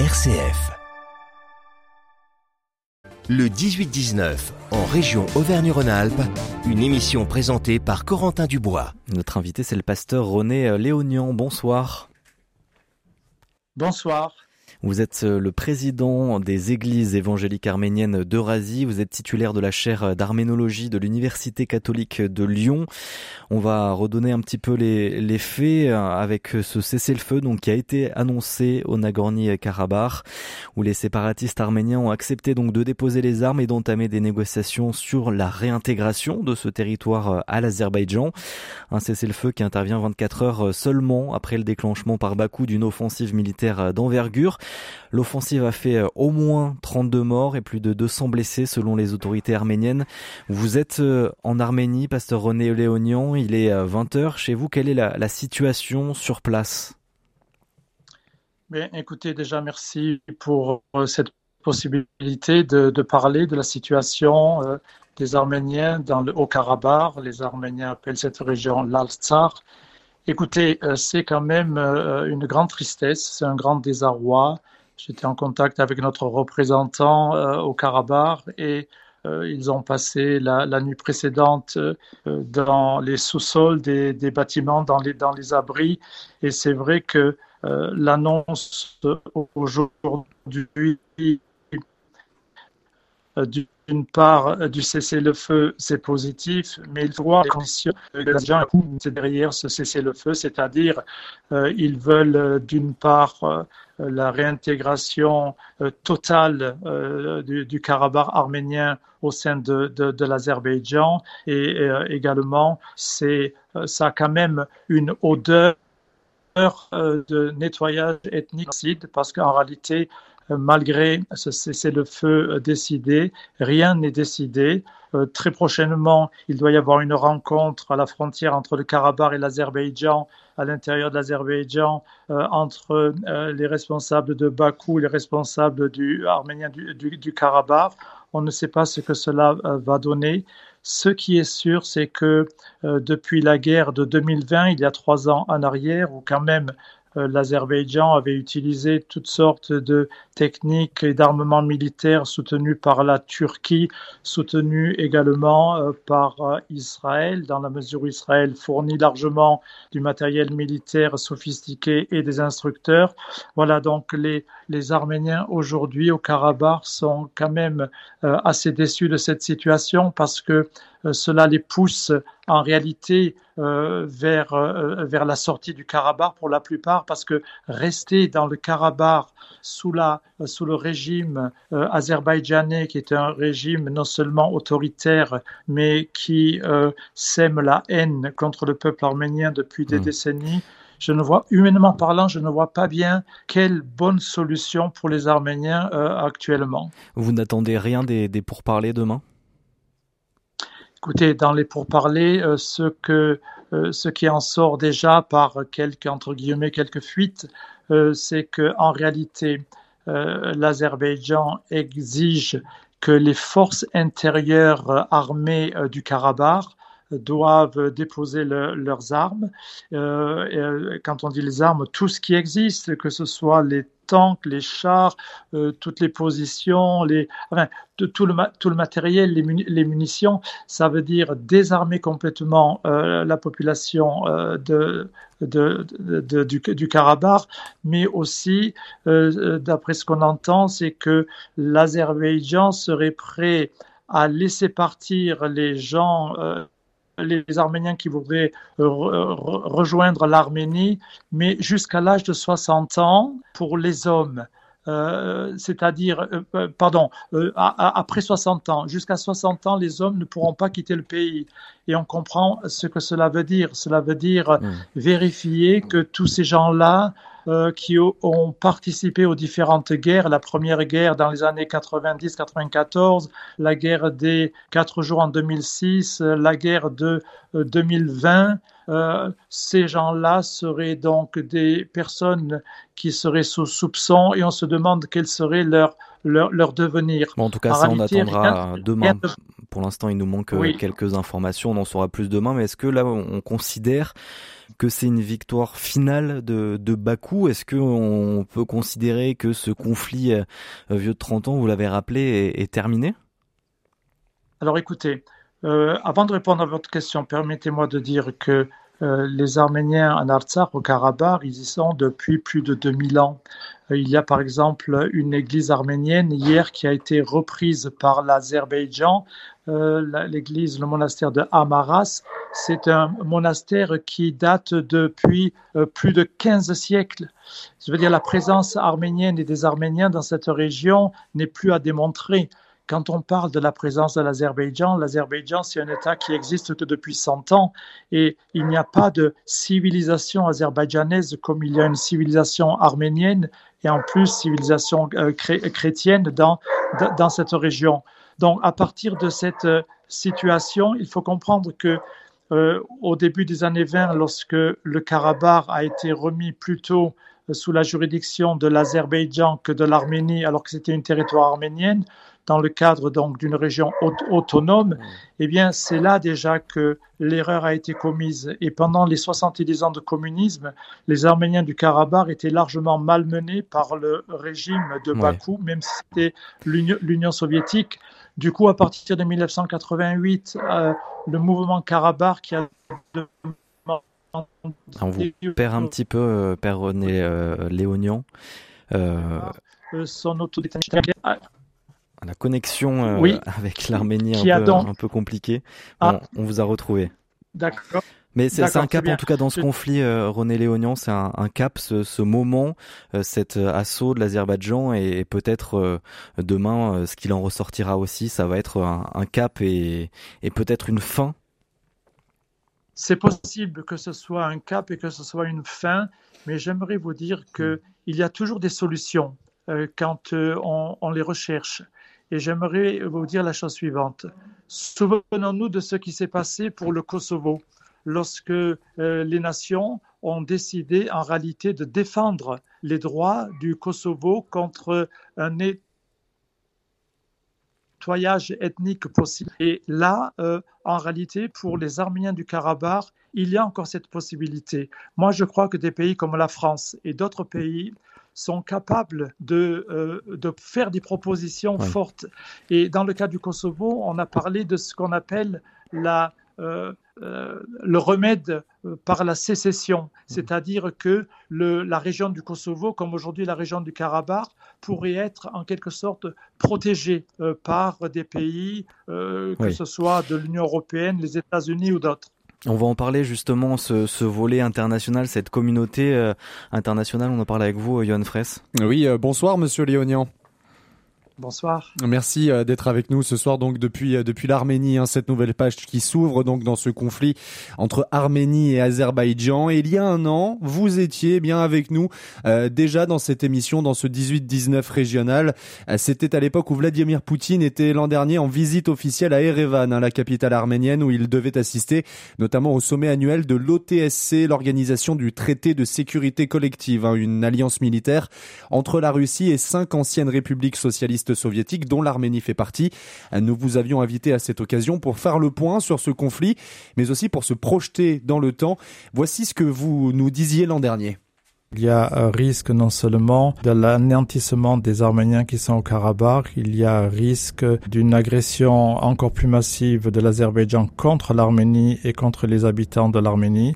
RCF. Le 18-19, en région Auvergne-Rhône-Alpes, une émission présentée par Corentin Dubois. Notre invité, c'est le pasteur René Léonian. Bonsoir. Bonsoir. Vous êtes euh, le président des églises évangéliques arméniennes d'Eurasie. Vous êtes titulaire de la chaire d'arménologie de l'Université catholique de Lyon. On va redonner un petit peu les, faits euh, avec ce cessez-le-feu donc qui a été annoncé au Nagorno-Karabakh où les séparatistes arméniens ont accepté donc de déposer les armes et d'entamer des négociations sur la réintégration de ce territoire euh, à l'Azerbaïdjan. Un cessez-le-feu qui intervient 24 heures seulement après le déclenchement par Bakou d'une offensive militaire d'envergure. L'offensive a fait euh, au moins 32 morts et plus de 200 blessés selon les autorités arméniennes. Vous êtes euh, en Arménie, pasteur René Léonian, il est 20h euh, chez vous. Quelle est la, situation sur place? Bien, écoutez, déjà merci pour cette possibilité de, parler de la situation des Arméniens dans le Haut-Karabakh. Les Arméniens appellent cette région l'Altsar. Écoutez, c'est quand même une grande tristesse, c'est un grand désarroi. J'étais en contact avec notre représentant euh, au Karabakh et ils ont passé la, nuit précédente dans les sous-sols des, bâtiments, dans les, dans les abris. Et c'est vrai que l'annonce aujourd'hui d'une part, euh, du cessez-le-feu, c'est positif, mais il faut voir les conditions gens c'est derrière ce cessez-le-feu, c'est-à-dire euh, ils veulent euh, d'une part la réintégration totale du, du, Karabakh arménien au sein de, de, de l'Azerbaïdjan. Et également c'est ça a quand même une odeur de nettoyage ethnique parce qu'en réalité malgré ce cessez-le-feu décidé, rien n'est décidé. Euh, très prochainement, il doit y avoir une rencontre à la frontière entre le Karabakh et l'Azerbaïdjan, à l'intérieur de l'Azerbaïdjan, euh, entre euh, les responsables de Bakou, les responsables du arménien du, du, Karabakh. On ne sait pas ce que cela va donner. Ce qui est sûr, c'est que depuis la guerre de 2020, il y a trois ans en arrière, où quand même euh, l'Azerbaïdjan avait utilisé toutes sortes de techniques et d'armements militaires soutenus par la Turquie, soutenus également euh, par euh, Israël, dans la mesure où Israël fournit largement du matériel militaire sophistiqué et des instructeurs. Voilà donc les, les Arméniens aujourd'hui au Karabakh sont quand même assez déçus de cette situation parce que cela les pousse en réalité euh, vers, euh, vers la sortie du Karabakh pour la plupart, parce que rester dans le Karabakh sous, la, sous le régime euh, azerbaïdjanais, qui est un régime non seulement autoritaire, mais qui sème la haine contre le peuple arménien depuis des hmm. décennies, je ne vois, humainement parlant, je ne vois pas bien quelle bonne solution pour les Arméniens actuellement. Vous n'attendez rien des, des pourparlers demain? Écoutez, dans les pourparlers, euh, ce, que, euh, ce qui en sort déjà par quelques, entre guillemets, quelques fuites, euh, c'est qu'en réalité, l'Azerbaïdjan exige que les forces intérieures armées du Karabakh doivent déposer leurs armes. quand on dit les armes, tout ce qui existe, que ce soit les tanks, les chars, euh, toutes les positions, tout, le, matériel, les, munitions, ça veut dire désarmer complètement euh, la population euh, du, du, Karabakh, mais aussi, d'après ce qu'on entend, c'est que l'Azerbaïdjan serait prêt à laisser partir les gens les Arméniens qui voudraient euh, rejoindre l'Arménie, mais jusqu'à l'âge de 60 ans pour les hommes. Euh, c'est-à-dire, euh, pardon, après 60 ans, jusqu'à 60 ans, les hommes ne pourront pas quitter le pays. Et on comprend ce que cela veut dire. Cela veut dire mmh. vérifier que tous ces gens-là euh, qui ont participé aux différentes guerres. La première guerre dans les années 90-94, la guerre des quatre jours en 2006, la guerre de 2020, euh, ces gens-là seraient donc des personnes qui seraient sous soupçon et on se demande quel serait leur, leur, leur devenir. Bon, en tout cas, ça, on attendra demain. Pour l'instant, il nous manque euh, quelques informations, on en saura plus demain, mais est-ce que là, on considère que c'est une victoire finale de, de Bakou Est-ce qu'on peut considérer que ce conflit euh, vieux de 30 ans, vous l'avez rappelé, est, terminé? Alors écoutez, euh, avant de répondre à votre question, permettez-moi de dire que euh, les Arméniens en Artsakh, au Karabakh, ils y sont depuis plus de 2000 ans. Euh, il y a par exemple une église arménienne hier qui a été reprise par l'Azerbaïdjan, euh, l'église, le monastère de Amaras. C'est un monastère qui date depuis plus de 15 siècles. Je veux dire, la présence arménienne et des Arméniens dans cette région n'est plus à démontrer. Quand on parle de la présence de l'Azerbaïdjan, l'Azerbaïdjan, c'est un État qui existe depuis 100 ans et il n'y a pas de civilisation azerbaïdjanaise comme il y a une civilisation arménienne et en plus civilisation euh, chrétienne dans, dans cette région. Donc, à partir de cette euh, situation, il faut comprendre que euh, au début des années 20, lorsque le Karabakh a été remis plutôt sous la juridiction de l'Azerbaïdjan que de l'Arménie, alors que c'était une territoire arménienne, dans le cadre donc d'une région autonome, eh bien c'est là déjà que l'erreur a été commise. Et pendant les 70 ans de communisme, les Arméniens du Karabakh étaient largement malmenés par le régime de Bakou, même si c'était l'Union soviétique. Du coup, à partir de 1988, euh, le mouvement Karabakh qui a on vous perd un petit peu, euh, Père René euh, Léonian. Euh, son la connexion euh, avec l'Arménie est un, peu compliquée. Ah. on vous a retrouvé. D'accord. Mais c'est un cap en tout cas dans ce conflit, euh, René Léonian, c'est un, cap, ce, moment, euh, cet assaut de l'Azerbaïdjan et, peut-être demain, ce qu'il en ressortira aussi, ça va être un, cap et, peut-être une fin. C'est possible que ce soit un cap et que ce soit une fin, mais j'aimerais vous dire qu'il y a toujours des solutions quand on les recherche. Et j'aimerais vous dire la chose suivante. Souvenons-nous de ce qui s'est passé pour le Kosovo, lorsque euh, les nations ont décidé en réalité de défendre les droits du Kosovo contre un nettoyage ethnique possible. Et là, euh, en réalité, pour les Arméniens du Karabakh, il y a encore cette possibilité. Moi, je crois que des pays comme la France et d'autres pays sont capables de, euh, de faire des propositions fortes. Et dans le cas du Kosovo, on a parlé de ce qu'on appelle la, le remède par la sécession, mmh. c'est-à-dire que le, la région du Kosovo, comme aujourd'hui la région du Karabakh, pourrait être en quelque sorte protégée par des pays, que ce soit de l'Union européenne, les États-Unis ou d'autres. On va en parler justement, ce, ce volet international, cette communauté euh, internationale. On en parle avec vous, Johan Fraisse. Oui, euh, bonsoir Monsieur Léonian. Bonsoir. Merci euh, d'être avec nous ce soir donc depuis euh, depuis l'Arménie, hein, cette nouvelle page qui s'ouvre donc dans ce conflit entre Arménie et Azerbaïdjan. Et il y a un an, vous étiez bien avec nous euh, déjà dans cette émission, dans ce 18-19 régional. C'était à l'époque où Vladimir Poutine était l'an dernier en visite officielle à Erevan, hein, la capitale arménienne, où il devait assister notamment au sommet annuel de l'OTSC, l'organisation du traité de sécurité collective, hein, une alliance militaire entre la Russie et cinq anciennes républiques socialistes soviétique dont l'Arménie fait partie. Nous vous avions invité à cette occasion pour faire le point sur ce conflit, mais aussi pour se projeter dans le temps. Voici ce que vous nous disiez l'an dernier. Il y a un risque non seulement de l'anéantissement des Arméniens qui sont au Karabakh, il y a un risque d'une agression encore plus massive de l'Azerbaïdjan contre l'Arménie et contre les habitants de l'Arménie.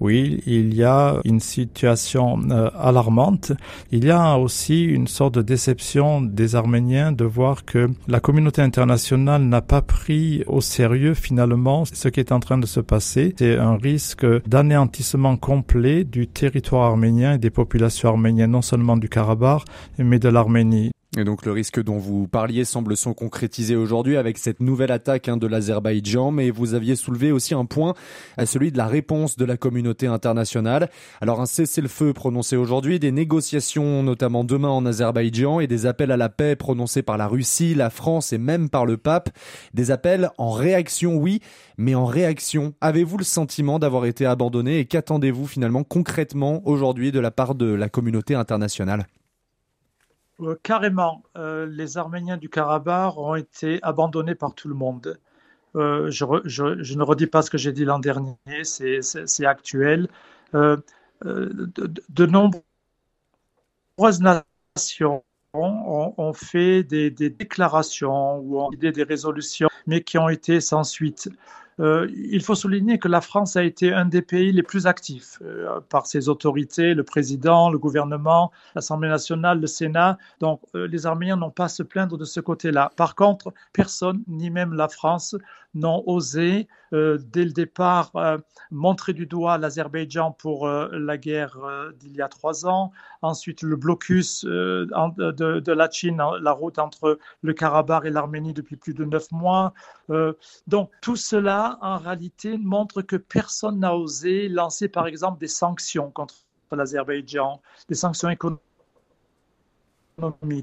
Oui, il y a une situation euh, alarmante. Il y a aussi une sorte de déception des Arméniens de voir que la communauté internationale n'a pas pris au sérieux finalement ce qui est en train de se passer. C'est un risque d'anéantissement complet du territoire arménien et des populations arméniennes, non seulement du Karabakh, mais de l'Arménie. Et donc le risque dont vous parliez semble se concrétiser aujourd'hui avec cette nouvelle attaque hein, de l'Azerbaïdjan, mais vous aviez soulevé aussi un point, à celui de la réponse de la communauté internationale. Alors un cessez-le-feu prononcé aujourd'hui, des négociations notamment demain en Azerbaïdjan et des appels à la paix prononcés par la Russie, la France et même par le pape. Des appels en réaction, oui, mais en réaction. Avez-vous le sentiment d'avoir été abandonné et qu'attendez-vous finalement concrètement aujourd'hui de la part de la communauté internationale? Euh, carrément, euh, les Arméniens du Karabakh ont été abandonnés par tout le monde. Euh, je, ne redis pas ce que j'ai dit l'an dernier, c'est actuel. de, nombreuses nations ont, fait des, des, déclarations ou ont idée des résolutions, mais qui ont été sans suite. Euh, il faut souligner que la France a été un des pays les plus actifs euh, par ses autorités, le président, le gouvernement, l'Assemblée nationale, le Sénat. Donc euh, les Arméniens n'ont pas à se plaindre de ce côté-là. Par contre, personne, ni même la France, n'ont osé dès le départ montrer du doigt l'Azerbaïdjan pour la guerre d'il y a trois ans. Ensuite, le blocus de, de, la Chine, la route entre le Karabakh et l'Arménie depuis plus de neuf mois. Donc tout cela en réalité, montre que personne n'a osé lancer, par exemple, des sanctions contre l'Azerbaïdjan, des sanctions économiques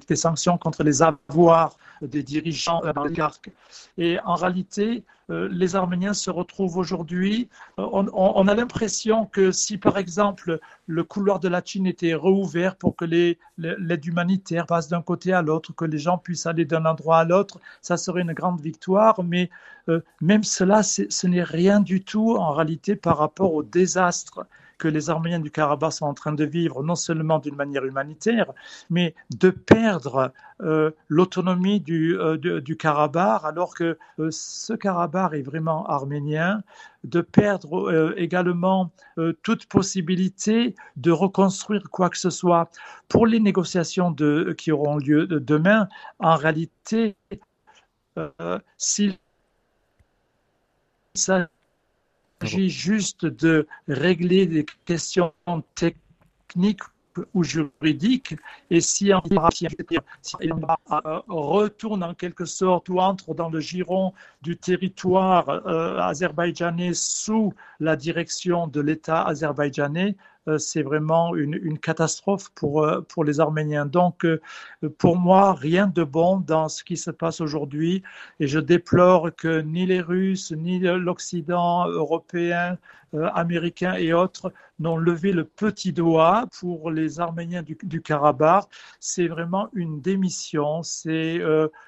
des sanctions contre les avoirs des dirigeants oligarques. Et en réalité, euh, les Arméniens se retrouvent aujourd'hui, euh, on, a l'impression que si par exemple le couloir de la Chine était rouvert pour que l'aide humanitaire passe d'un côté à l'autre, que les gens puissent aller d'un endroit à l'autre, ça serait une grande victoire. Mais euh, même cela, ce n'est rien du tout en réalité par rapport au désastre que les Arméniens du Karabakh sont en train de vivre, non seulement d'une manière humanitaire, mais de perdre euh, l'autonomie du, euh, du, Karabakh, alors que euh, ce Karabakh est vraiment arménien, de perdre également toute possibilité de reconstruire quoi que ce soit. Pour les négociations qui auront lieu demain, en réalité, s'il s'agit juste de régler des questions techniques ou juridiques, et si on, retourne en quelque sorte ou entre dans le giron du territoire euh, azerbaïdjanais sous la direction de l'État azerbaïdjanais, euh, c'est vraiment une, catastrophe pour, euh, pour les Arméniens. Donc, euh, pour moi, rien de bon dans ce qui se passe aujourd'hui et je déplore que ni les Russes, ni l'Occident européen, américain et autres n'ont levé le petit doigt pour les Arméniens du, du Karabakh. C'est vraiment une démission, c'est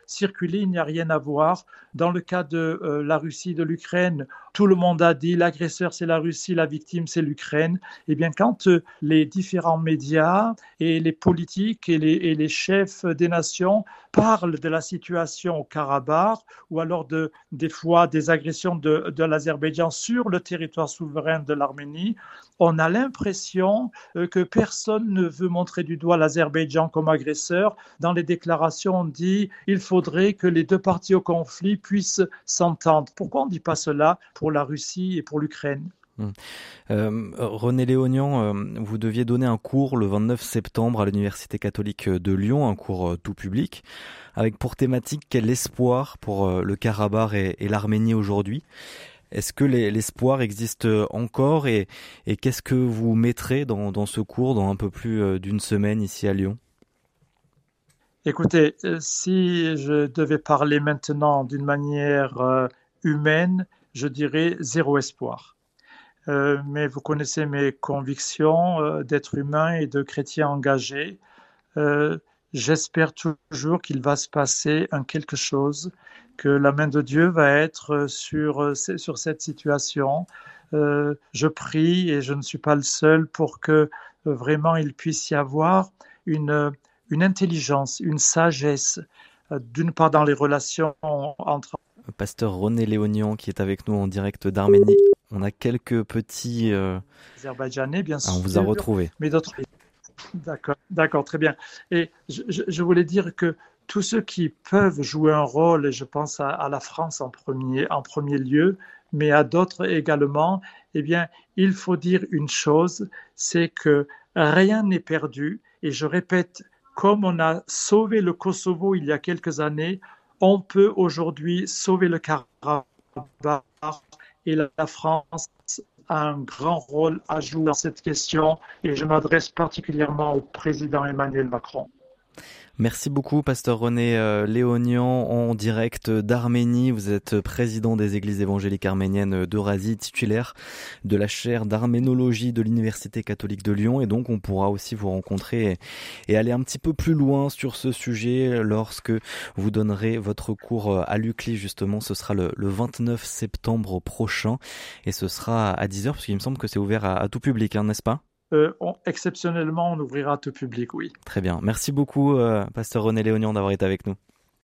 circuler, il n'y a rien à voir. Dans le cas de la Russie, de l'Ukraine, tout le monde a dit l'agresseur c'est la Russie, la victime c'est l'Ukraine. Eh bien, quand euh, les différents médias et les politiques et les, chefs des nations parlent de la situation au Karabakh ou alors de, des fois des agressions de l'Azerbaïdjan sur le territoire souverain de l'Arménie, on a l'impression euh, que personne ne veut montrer du doigt l'Azerbaïdjan comme agresseur. Dans les déclarations, on dit il faudrait que les deux parties au conflit puissent s'entendre. Pourquoi on ne dit pas cela pour la Russie et pour l'Ukraine? Hum. Euh, René Léonian, euh, vous deviez donner un cours le 29 septembre à l'Université catholique de Lyon, un cours euh, tout public, avec pour thématique quel espoir pour le Karabakh et, l'Arménie aujourd'hui? Est-ce que l'espoir existe encore et, qu'est-ce que vous mettrez dans, ce cours dans un peu plus d'une semaine ici à Lyon? Écoutez, si je devais parler maintenant d'une manière humaine, je dirais zéro espoir. Euh, mais vous connaissez mes convictions euh, d'être humain et de chrétien engagé. Euh, j'espère toujours qu'il va se passer un quelque chose, que la main de Dieu va être sur, sur cette situation. je prie, et je ne suis pas le seul, pour que vraiment il puisse y avoir une, une intelligence, une sagesse, d'une part dans les relations entre... Pasteur René Léonian qui est avec nous en direct d'Arménie on a quelques petits. Euh... Azerbaïdjanais, bien sûr. Ah, on vous a retrouvé. Mais d'autres. D'accord, d'accord, très bien. Et je, voulais dire que tous ceux qui peuvent jouer un rôle, et je pense à, la France en premier, en premier lieu, mais à d'autres également, eh bien, il faut dire une chose, c'est que rien n'est perdu. Et je répète comme on a sauvé le Kosovo il y a quelques années, on peut aujourd'hui sauver le Karabakh et la France un grand rôle à jouer dans cette question et je m'adresse particulièrement au président Emmanuel Macron. Merci beaucoup, pasteur René euh, Léonian, en direct d'Arménie. Vous êtes président des églises évangéliques arméniennes d'Eurasie, titulaire de la chaire d'arménologie de l'Université catholique de Lyon. Et donc, on pourra aussi vous rencontrer et aller un petit peu plus loin sur ce sujet lorsque vous donnerez votre cours à l'UCLI, justement. Ce sera le, 29 septembre prochain et ce sera à 10h, parce qu'il me semble que c'est ouvert à, tout public, hein, n'est-ce pas? Euh, exceptionnellement, on ouvrira tout public, oui. Très bien. Merci beaucoup, euh, Pasteur René Léonion, d'avoir été avec nous.